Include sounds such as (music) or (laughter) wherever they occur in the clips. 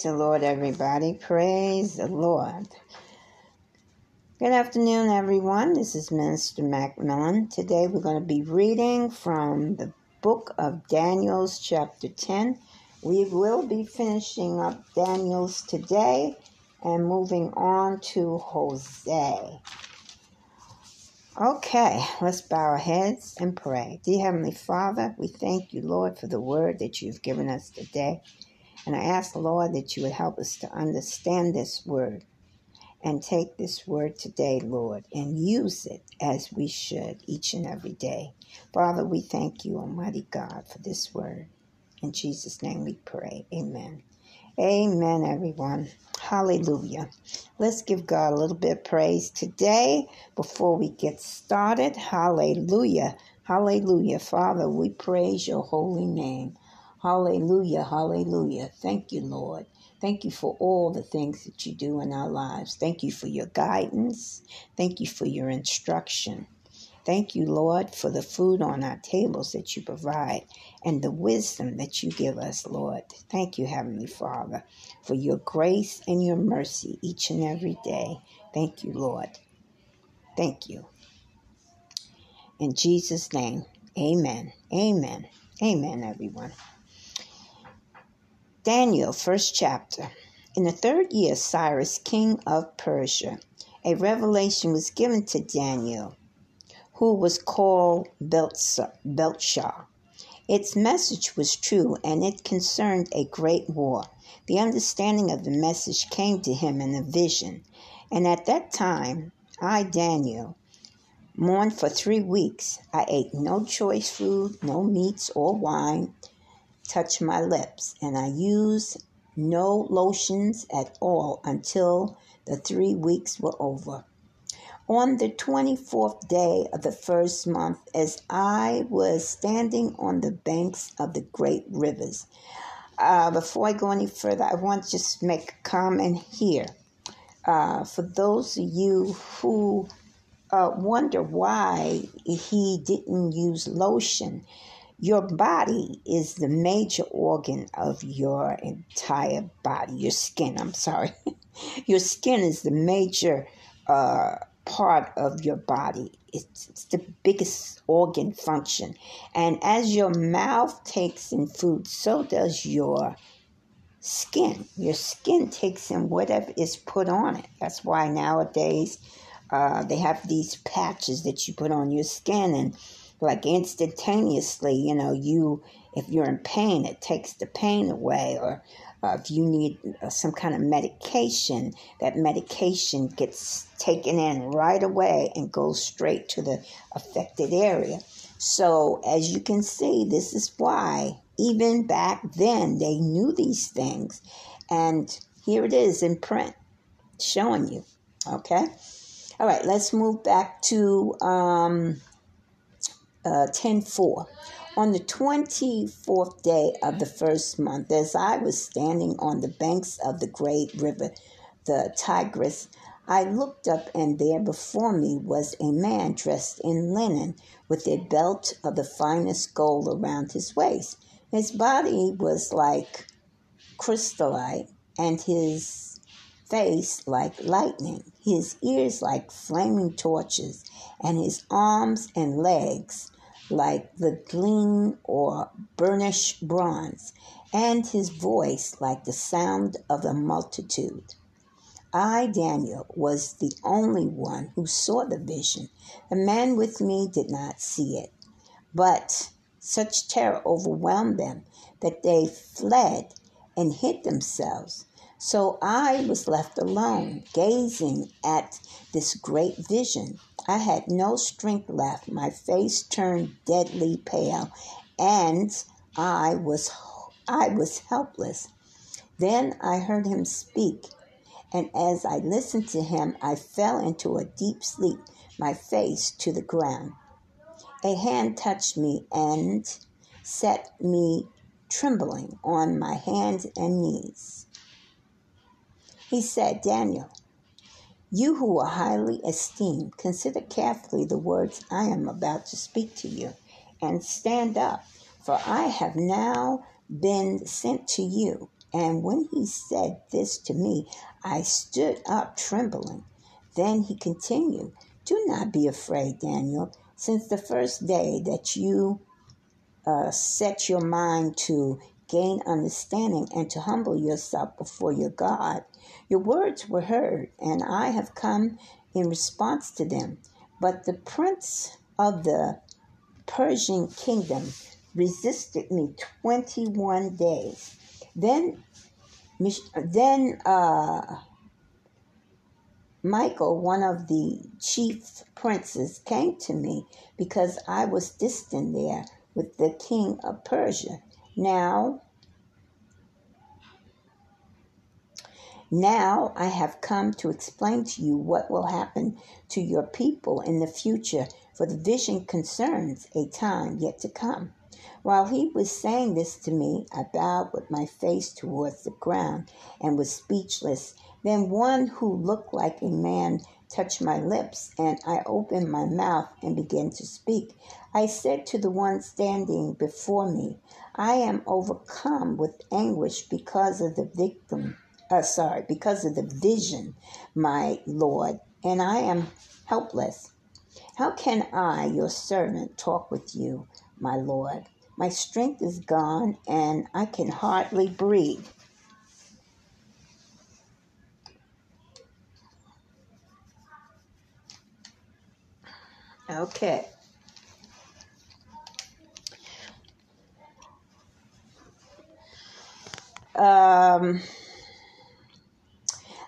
Praise the Lord, everybody. Praise the Lord. Good afternoon, everyone. This is Minister Macmillan. Today we're going to be reading from the book of Daniel's, chapter 10. We will be finishing up Daniel's today and moving on to Hosea. Okay, let's bow our heads and pray. Dear Heavenly Father, we thank you, Lord, for the word that you've given us today. And I ask, Lord, that you would help us to understand this word and take this word today, Lord, and use it as we should each and every day. Father, we thank you, Almighty God, for this word. In Jesus' name we pray. Amen. Amen, everyone. Hallelujah. Let's give God a little bit of praise today before we get started. Hallelujah. Hallelujah. Father, we praise your holy name. Hallelujah, hallelujah. Thank you, Lord. Thank you for all the things that you do in our lives. Thank you for your guidance. Thank you for your instruction. Thank you, Lord, for the food on our tables that you provide and the wisdom that you give us, Lord. Thank you, Heavenly Father, for your grace and your mercy each and every day. Thank you, Lord. Thank you. In Jesus' name, amen. Amen. Amen, everyone. Daniel, first chapter. In the third year, Cyrus, king of Persia, a revelation was given to Daniel, who was called Belteshazzar. Its message was true, and it concerned a great war. The understanding of the message came to him in a vision, and at that time, I, Daniel, mourned for three weeks. I ate no choice food, no meats or wine touch my lips, and I use no lotions at all until the three weeks were over. On the 24th day of the first month, as I was standing on the banks of the great rivers, uh, before I go any further, I want to just make a comment here. Uh, for those of you who uh, wonder why he didn't use lotion, your body is the major organ of your entire body. Your skin, I'm sorry. (laughs) your skin is the major uh, part of your body. It's, it's the biggest organ function. And as your mouth takes in food, so does your skin. Your skin takes in whatever is put on it. That's why nowadays uh, they have these patches that you put on your skin and like instantaneously, you know, you, if you're in pain, it takes the pain away, or uh, if you need uh, some kind of medication, that medication gets taken in right away and goes straight to the affected area. So, as you can see, this is why even back then they knew these things. And here it is in print showing you. Okay? All right, let's move back to um, uh, 10 4. On the 24th day of the first month, as I was standing on the banks of the great river, the Tigris, I looked up, and there before me was a man dressed in linen, with a belt of the finest gold around his waist. His body was like chrysolite, and his face like lightning, his ears like flaming torches, and his arms and legs like the gleam or burnished bronze, and his voice like the sound of a multitude. I, Daniel, was the only one who saw the vision. The man with me did not see it. But such terror overwhelmed them that they fled and hid themselves. So I was left alone, gazing at this great vision. I had no strength left. My face turned deadly pale, and I was I was helpless. Then I heard him speak, and as I listened to him, I fell into a deep sleep, my face to the ground. A hand touched me and set me trembling on my hands and knees. He said, Daniel, you who are highly esteemed, consider carefully the words I am about to speak to you, and stand up, for I have now been sent to you. And when he said this to me, I stood up trembling. Then he continued, Do not be afraid, Daniel, since the first day that you uh, set your mind to gain understanding and to humble yourself before your God. Your words were heard, and I have come in response to them. But the prince of the Persian kingdom resisted me 21 days. Then, then uh, Michael, one of the chief princes, came to me because I was distant there with the king of Persia. Now, now I have come to explain to you what will happen to your people in the future, for the vision concerns a time yet to come. While he was saying this to me, I bowed with my face towards the ground and was speechless. Then one who looked like a man touched my lips, and I opened my mouth and began to speak. I said to the one standing before me, I am overcome with anguish because of the victim, uh, sorry, because of the vision, my Lord, and I am helpless. How can I, your servant, talk with you, my Lord? My strength is gone, and I can hardly breathe. Okay. Um,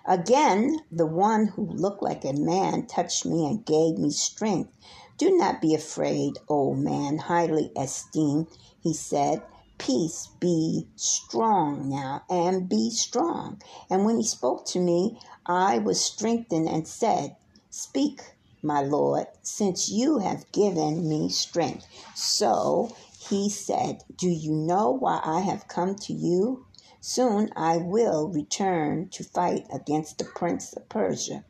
again, the one who looked like a man touched me and gave me strength. Do not be afraid, old man, highly esteemed, he said. Peace, be strong now, and be strong. And when he spoke to me, I was strengthened and said, Speak, my Lord, since you have given me strength. So he said, Do you know why I have come to you? Soon I will return to fight against the prince of Persia.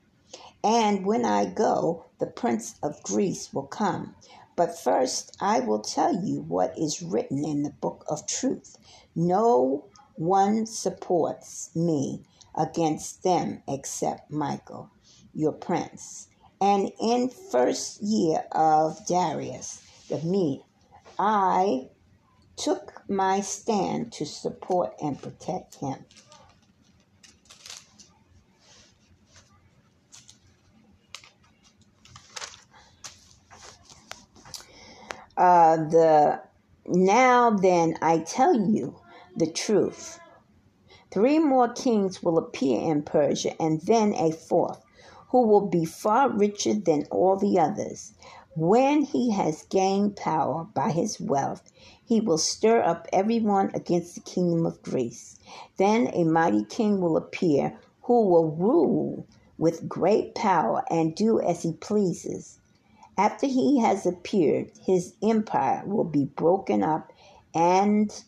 And when I go, the prince of Greece will come. But first, I will tell you what is written in the book of truth. No one supports me against them except Michael, your prince. And in first year of Darius the Mede, I took my stand to support and protect him. Uh, the now then I tell you the truth. Three more kings will appear in Persia, and then a fourth, who will be far richer than all the others. When he has gained power by his wealth, he will stir up everyone against the kingdom of Greece. Then a mighty king will appear who will rule with great power and do as he pleases. After he has appeared, his empire will be broken up and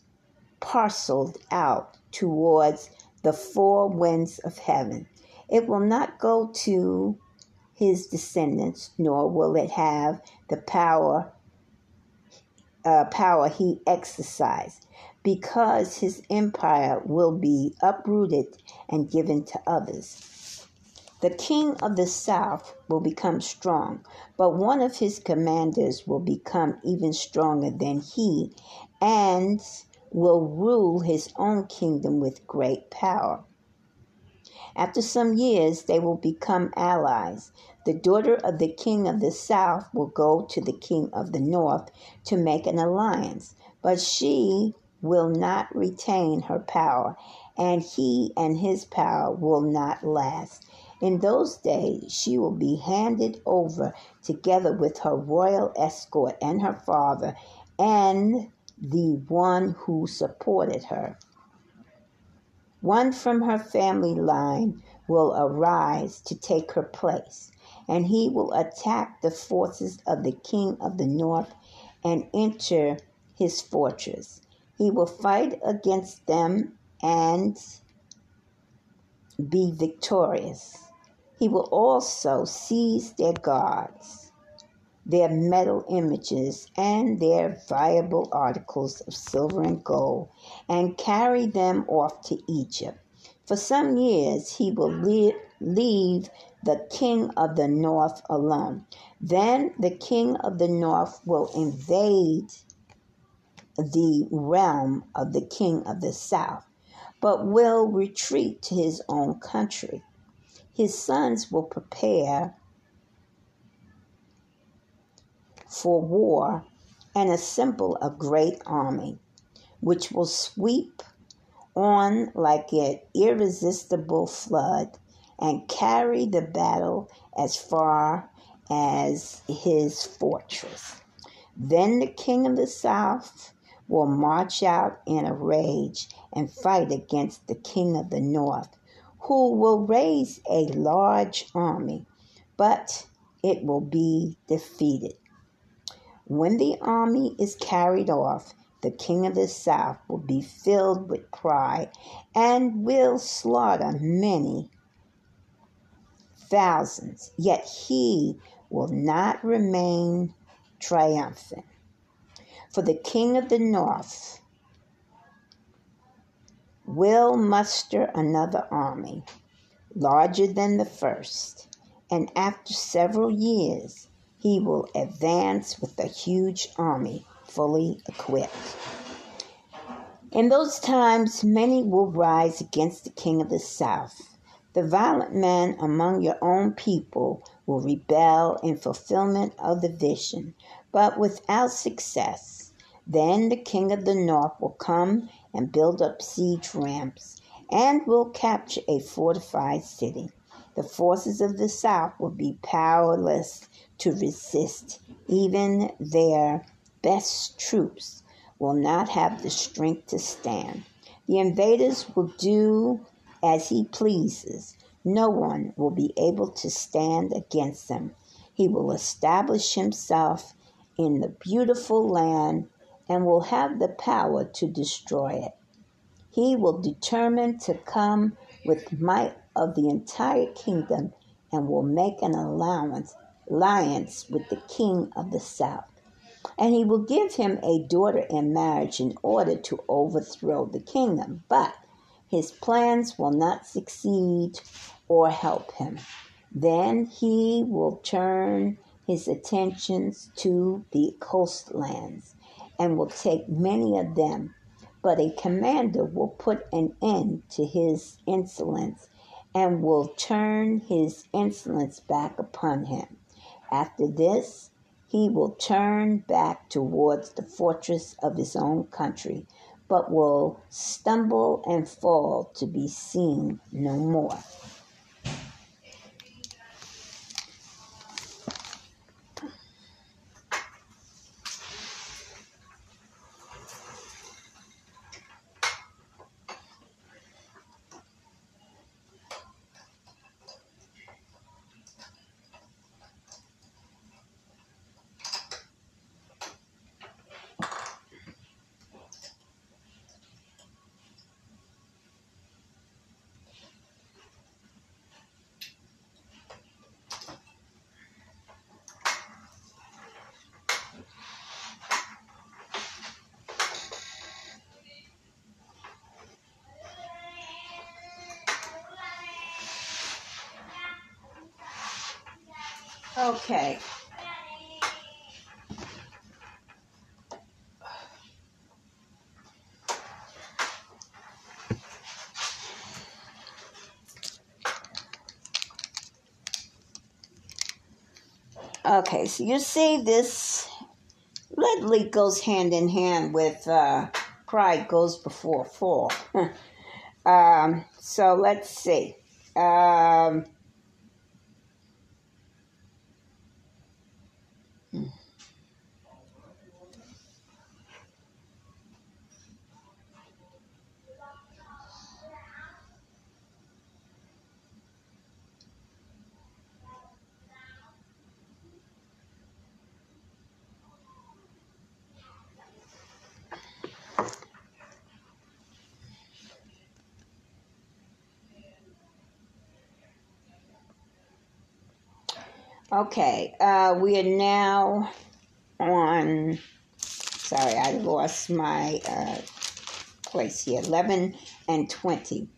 parceled out towards the four winds of heaven. It will not go to his descendants, nor will it have the power uh, power he exercised, because his empire will be uprooted and given to others. The king of the south will become strong, but one of his commanders will become even stronger than he and will rule his own kingdom with great power. After some years, they will become allies. The daughter of the king of the south will go to the king of the north to make an alliance, but she will not retain her power, and he and his power will not last. In those days, she will be handed over together with her royal escort and her father and the one who supported her. One from her family line will arise to take her place, and he will attack the forces of the king of the north and enter his fortress. He will fight against them and be victorious. He will also seize their gods their metal images, and their valuable articles of silver and gold, and carry them off to Egypt. For some years he will leave the king of the north alone. Then the king of the north will invade the realm of the king of the south, but will retreat to his own country. His sons will prepare for war and assemble a great army, which will sweep on like an irresistible flood and carry the battle as far as his fortress. Then the king of the south will march out in a rage and fight against the king of the north, who will raise a large army, but it will be defeated. When the army is carried off, the king of the south will be filled with pride and will slaughter many thousands, yet he will not remain triumphant. For the king of the north will muster another army larger than the first, and after several years he will advance with a huge army fully equipped. In those times, many will rise against the king of the south. The violent men among your own people will rebel in fulfillment of the vision, but without success. Then the king of the north will come and build up siege ramps and will capture a fortified city. The forces of the south will be powerless to resist. Even their best troops will not have the strength to stand. The invaders will do as he pleases. No one will be able to stand against them. He will establish himself in the beautiful land and will have the power to destroy it. He will determine to come with might of the entire kingdom and will make an allowance alliance with the king of the south. And he will give him a daughter in marriage in order to overthrow the kingdom. But his plans will not succeed or help him. Then he will turn his attentions to the coastlands and will take many of them. But a commander will put an end to his insolence and will turn his insolence back upon him. After this, he will turn back towards the fortress of his own country, but will stumble and fall to be seen no more. Okay. Okay, so you see this literally goes hand in hand with uh, pride goes before fall. (laughs) um, so let's see. Um, Okay, uh, we are now on. Sorry, I lost my uh, place here. 11 and 20.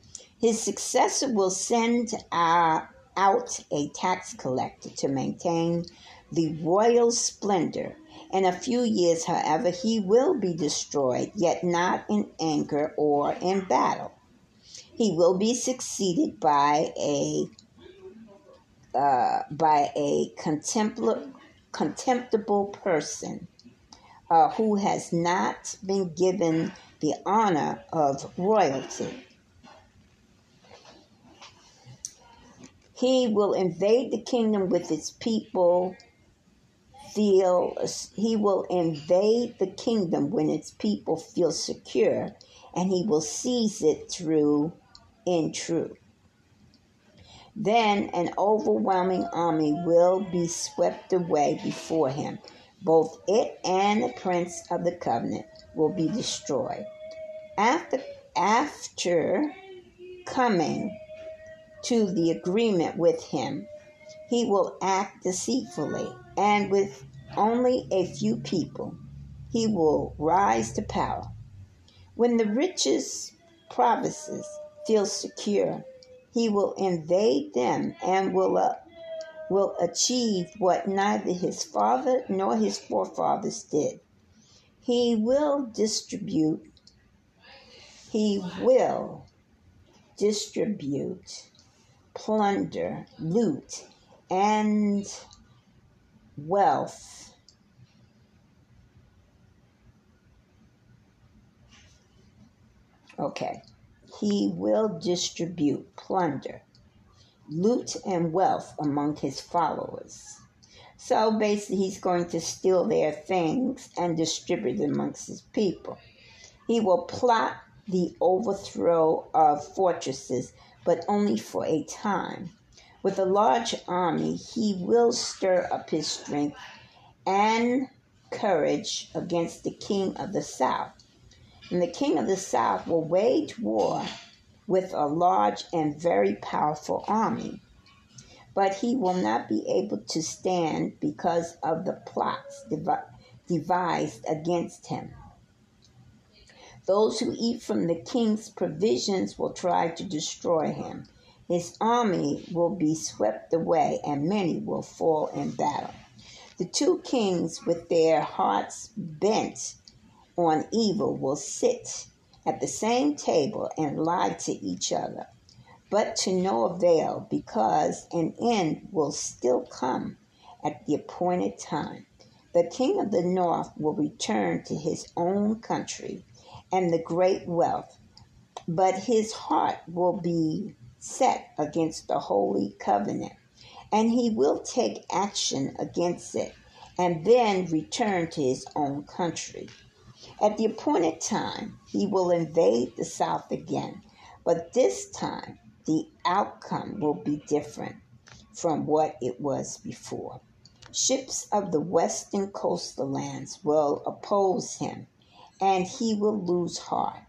His successor will send uh, out a tax collector to maintain the royal splendor. In a few years, however, he will be destroyed, yet not in anger or in battle. He will be succeeded by a uh, by a contemptible, contemptible person uh, who has not been given the honor of royalty. He will invade the kingdom with its people. Feel he will invade the kingdom when its people feel secure, and he will seize it through in truth. Then an overwhelming army will be swept away before him. Both it and the prince of the covenant will be destroyed. After, after coming to the agreement with him, he will act deceitfully, and with only a few people, he will rise to power. When the richest provinces feel secure, he will invade them and will, uh, will achieve what neither his father nor his forefathers did. He will distribute, he will distribute plunder, loot, and wealth. Okay. He will distribute plunder, loot, and wealth among his followers. So basically, he's going to steal their things and distribute them amongst his people. He will plot the overthrow of fortresses but only for a time. With a large army, he will stir up his strength and courage against the king of the south. And the king of the south will wage war with a large and very powerful army. But he will not be able to stand because of the plots devised against him. Those who eat from the king's provisions will try to destroy him. His army will be swept away, and many will fall in battle. The two kings, with their hearts bent on evil, will sit at the same table and lie to each other, but to no avail, because an end will still come at the appointed time. The king of the north will return to his own country and the great wealth, but his heart will be set against the holy covenant, and he will take action against it, and then return to his own country. At the appointed time, he will invade the south again, but this time the outcome will be different from what it was before. Ships of the western coastal lands will oppose him and he will lose heart.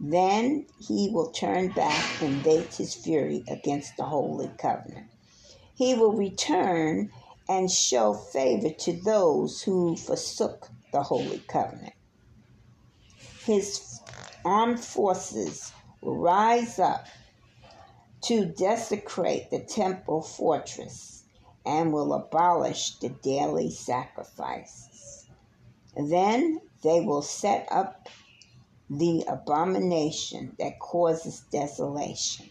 Then he will turn back and vent his fury against the holy covenant. He will return and show favor to those who forsook the holy covenant. His armed forces will rise up to desecrate the temple fortress and will abolish the daily sacrifices. Then they will set up the abomination that causes desolation.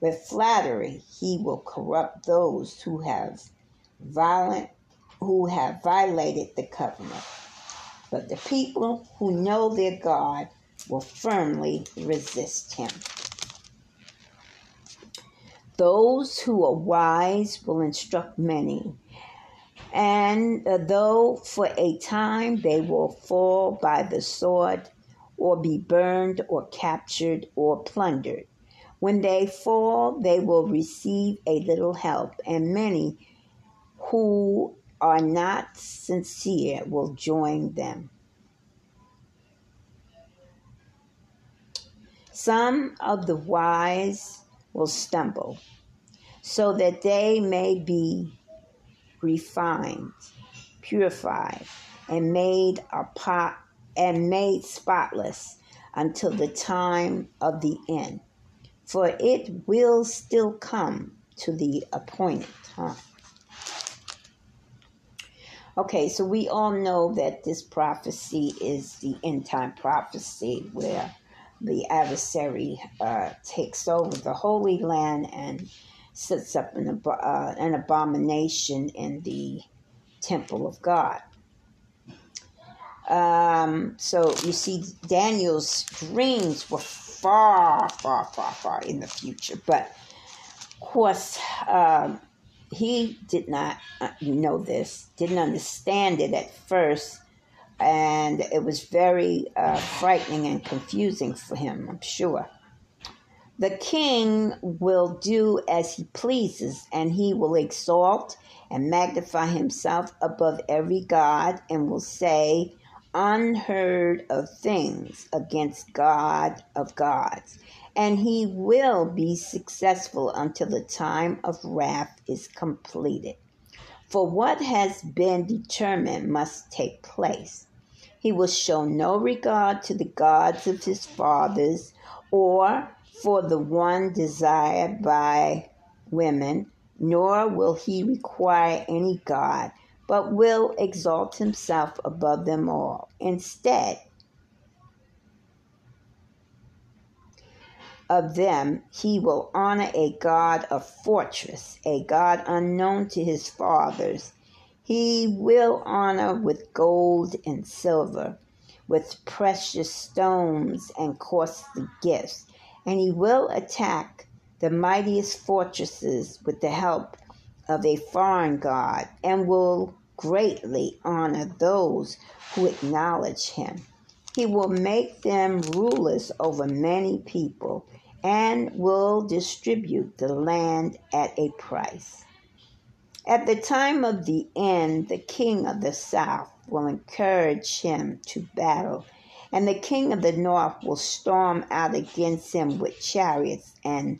With flattery, he will corrupt those who have violent who have violated the covenant. But the people who know their God will firmly resist him. Those who are wise will instruct many, and uh, though for a time they will fall by the sword, or be burned, or captured, or plundered, when they fall, they will receive a little help, and many who are not sincere will join them. Some of the wise will stumble, so that they may be refined, purified, and made a pot and made spotless until the time of the end. For it will still come to the appointed time. Okay, so we all know that this prophecy is the end time prophecy where the adversary uh, takes over the Holy Land and sets up an, uh, an abomination in the temple of God. Um, so you see, Daniel's dreams were far, far, far, far in the future. But of course, um, he did not uh, know this, didn't understand it at first, and it was very uh, frightening and confusing for him, I'm sure. The king will do as he pleases, and he will exalt and magnify himself above every god, and will say unheard of things against God of gods. And he will be successful until the time of wrath is completed. For what has been determined must take place. He will show no regard to the gods of his fathers or for the one desired by women, nor will he require any God, but will exalt himself above them all. Instead of them, he will honor a God of fortress, a God unknown to his fathers. He will honor with gold and silver, with precious stones and costly gifts and he will attack the mightiest fortresses with the help of a foreign god and will greatly honor those who acknowledge him. He will make them rulers over many people and will distribute the land at a price. At the time of the end, the king of the south will encourage him to battle and the king of the north will storm out against him with chariots and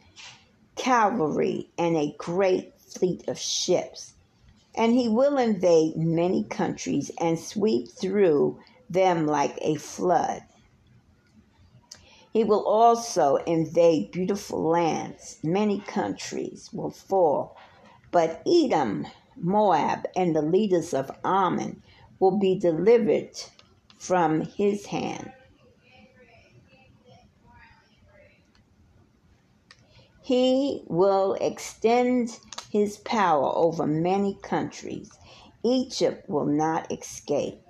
cavalry and a great fleet of ships. And he will invade many countries and sweep through them like a flood. He will also invade beautiful lands. Many countries will fall. But Edom, Moab, and the leaders of Ammon will be delivered from his hand. He will extend his power over many countries. Egypt will not escape.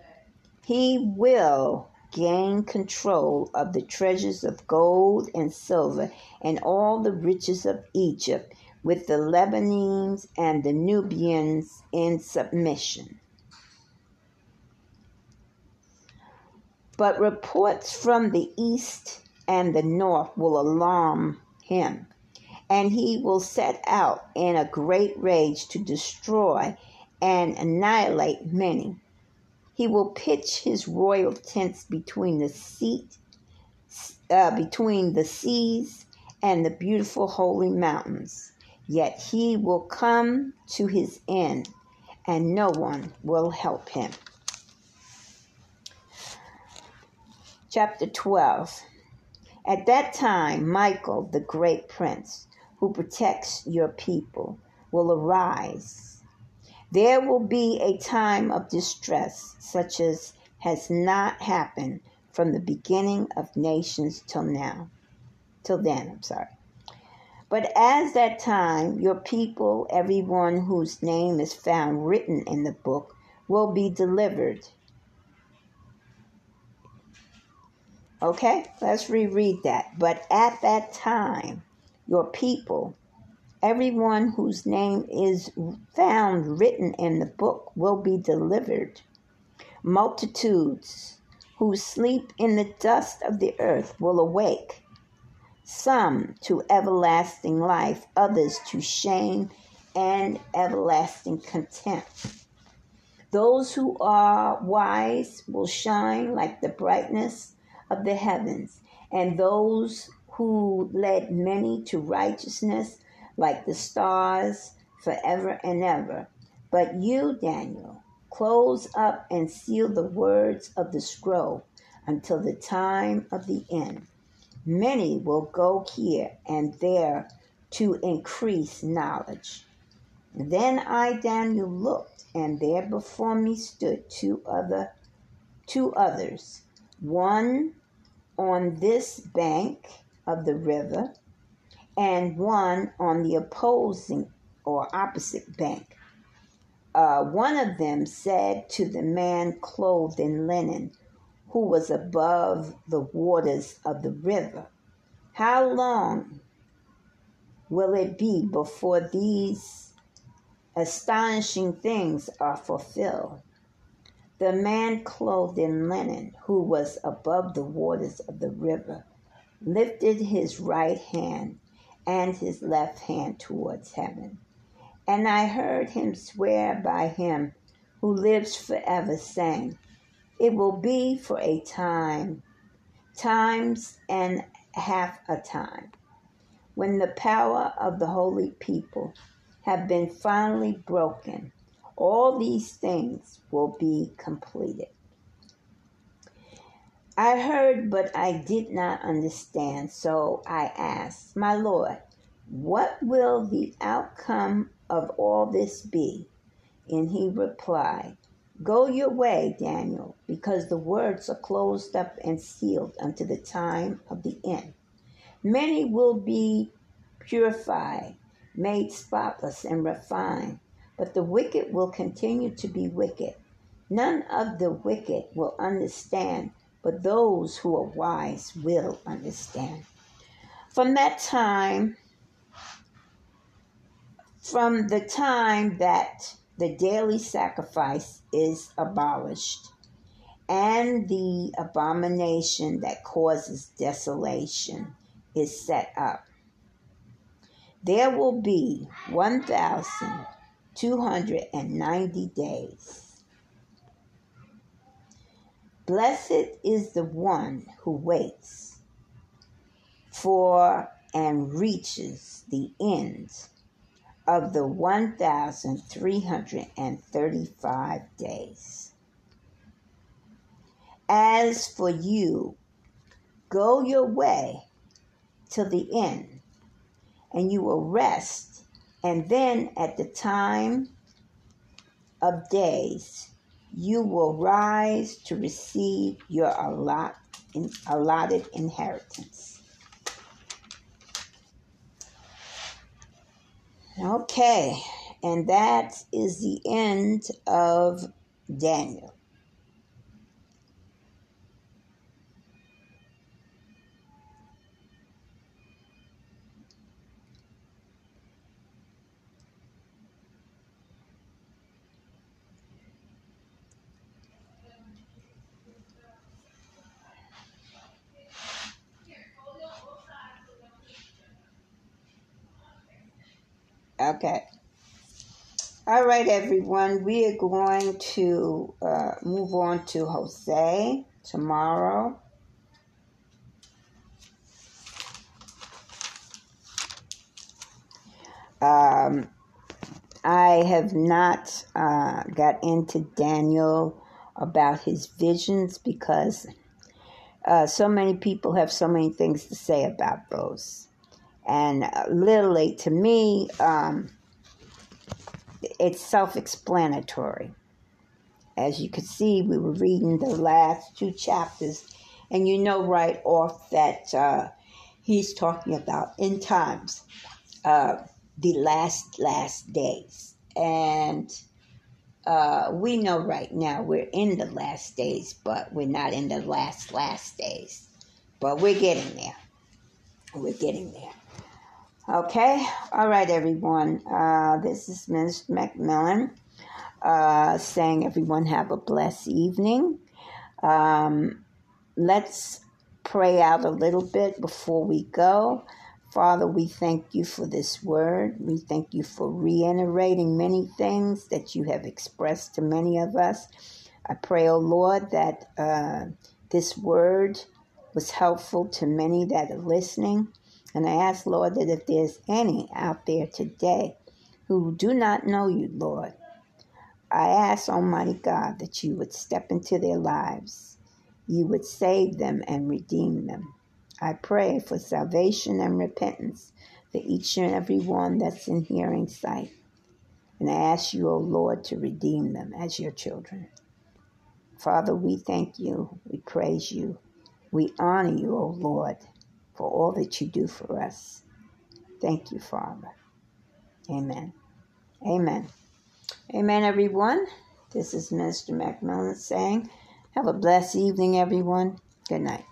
He will gain control of the treasures of gold and silver and all the riches of Egypt with the Lebanese and the Nubians in submission. But reports from the east and the north will alarm him, and he will set out in a great rage to destroy and annihilate many. He will pitch his royal tents between the seat, uh, between the seas and the beautiful holy mountains. Yet he will come to his end, and no one will help him. Chapter 12 At that time, Michael, the great prince, who protects your people, will arise. There will be a time of distress such as has not happened from the beginning of nations till now. Till then, I'm sorry. But as that time, your people, everyone whose name is found written in the book, will be delivered Okay, let's reread that. But at that time, your people, everyone whose name is found written in the book, will be delivered. Multitudes who sleep in the dust of the earth will awake, some to everlasting life, others to shame and everlasting contempt. Those who are wise will shine like the brightness of the heavens, and those who led many to righteousness like the stars forever and ever. But you, Daniel, close up and seal the words of the scroll until the time of the end. Many will go here and there to increase knowledge. Then I, Daniel, looked, and there before me stood two other two others, one on this bank of the river, and one on the opposing or opposite bank. Uh, one of them said to the man clothed in linen, who was above the waters of the river, How long will it be before these astonishing things are fulfilled? The man clothed in linen, who was above the waters of the river, lifted his right hand and his left hand towards heaven. And I heard him swear by him who lives forever, saying, It will be for a time, times and half a time, when the power of the holy people have been finally broken all these things will be completed. I heard, but I did not understand, so I asked, My Lord, what will the outcome of all this be? And he replied, Go your way, Daniel, because the words are closed up and sealed unto the time of the end. Many will be purified, made spotless, and refined but the wicked will continue to be wicked. None of the wicked will understand, but those who are wise will understand. From that time, from the time that the daily sacrifice is abolished and the abomination that causes desolation is set up, there will be 1,290 days. Blessed is the one who waits for and reaches the end of the 1,335 days. As for you, go your way till the end, and you will rest and then at the time of days, you will rise to receive your allot, in, allotted inheritance. Okay, and that is the end of Daniel. Okay. All right, everyone. We are going to uh, move on to Hosea tomorrow. Um, I have not uh, got into Daniel about his visions because uh, so many people have so many things to say about those. And uh, literally, to me, um, it's self explanatory. As you could see, we were reading the last two chapters, and you know right off that uh, he's talking about end times, uh, the last, last days. And uh, we know right now we're in the last days, but we're not in the last, last days. But we're getting there. We're getting there. Okay, all right, everyone. Uh, this is Minister McMillan uh, saying, everyone have a blessed evening. Um, let's pray out a little bit before we go. Father, we thank you for this word. We thank you for reiterating many things that you have expressed to many of us. I pray, O oh Lord, that uh, this word was helpful to many that are listening. And I ask, Lord, that if there's any out there today who do not know you, Lord, I ask, Almighty God, that you would step into their lives. You would save them and redeem them. I pray for salvation and repentance for each and every one that's in hearing sight. And I ask you, O Lord, to redeem them as your children. Father, we thank you. We praise you. We honor you, O Lord, for all that you do for us. Thank you, Father. Amen. Amen. Amen, everyone. This is Minister Macmillan saying, Have a blessed evening, everyone. Good night.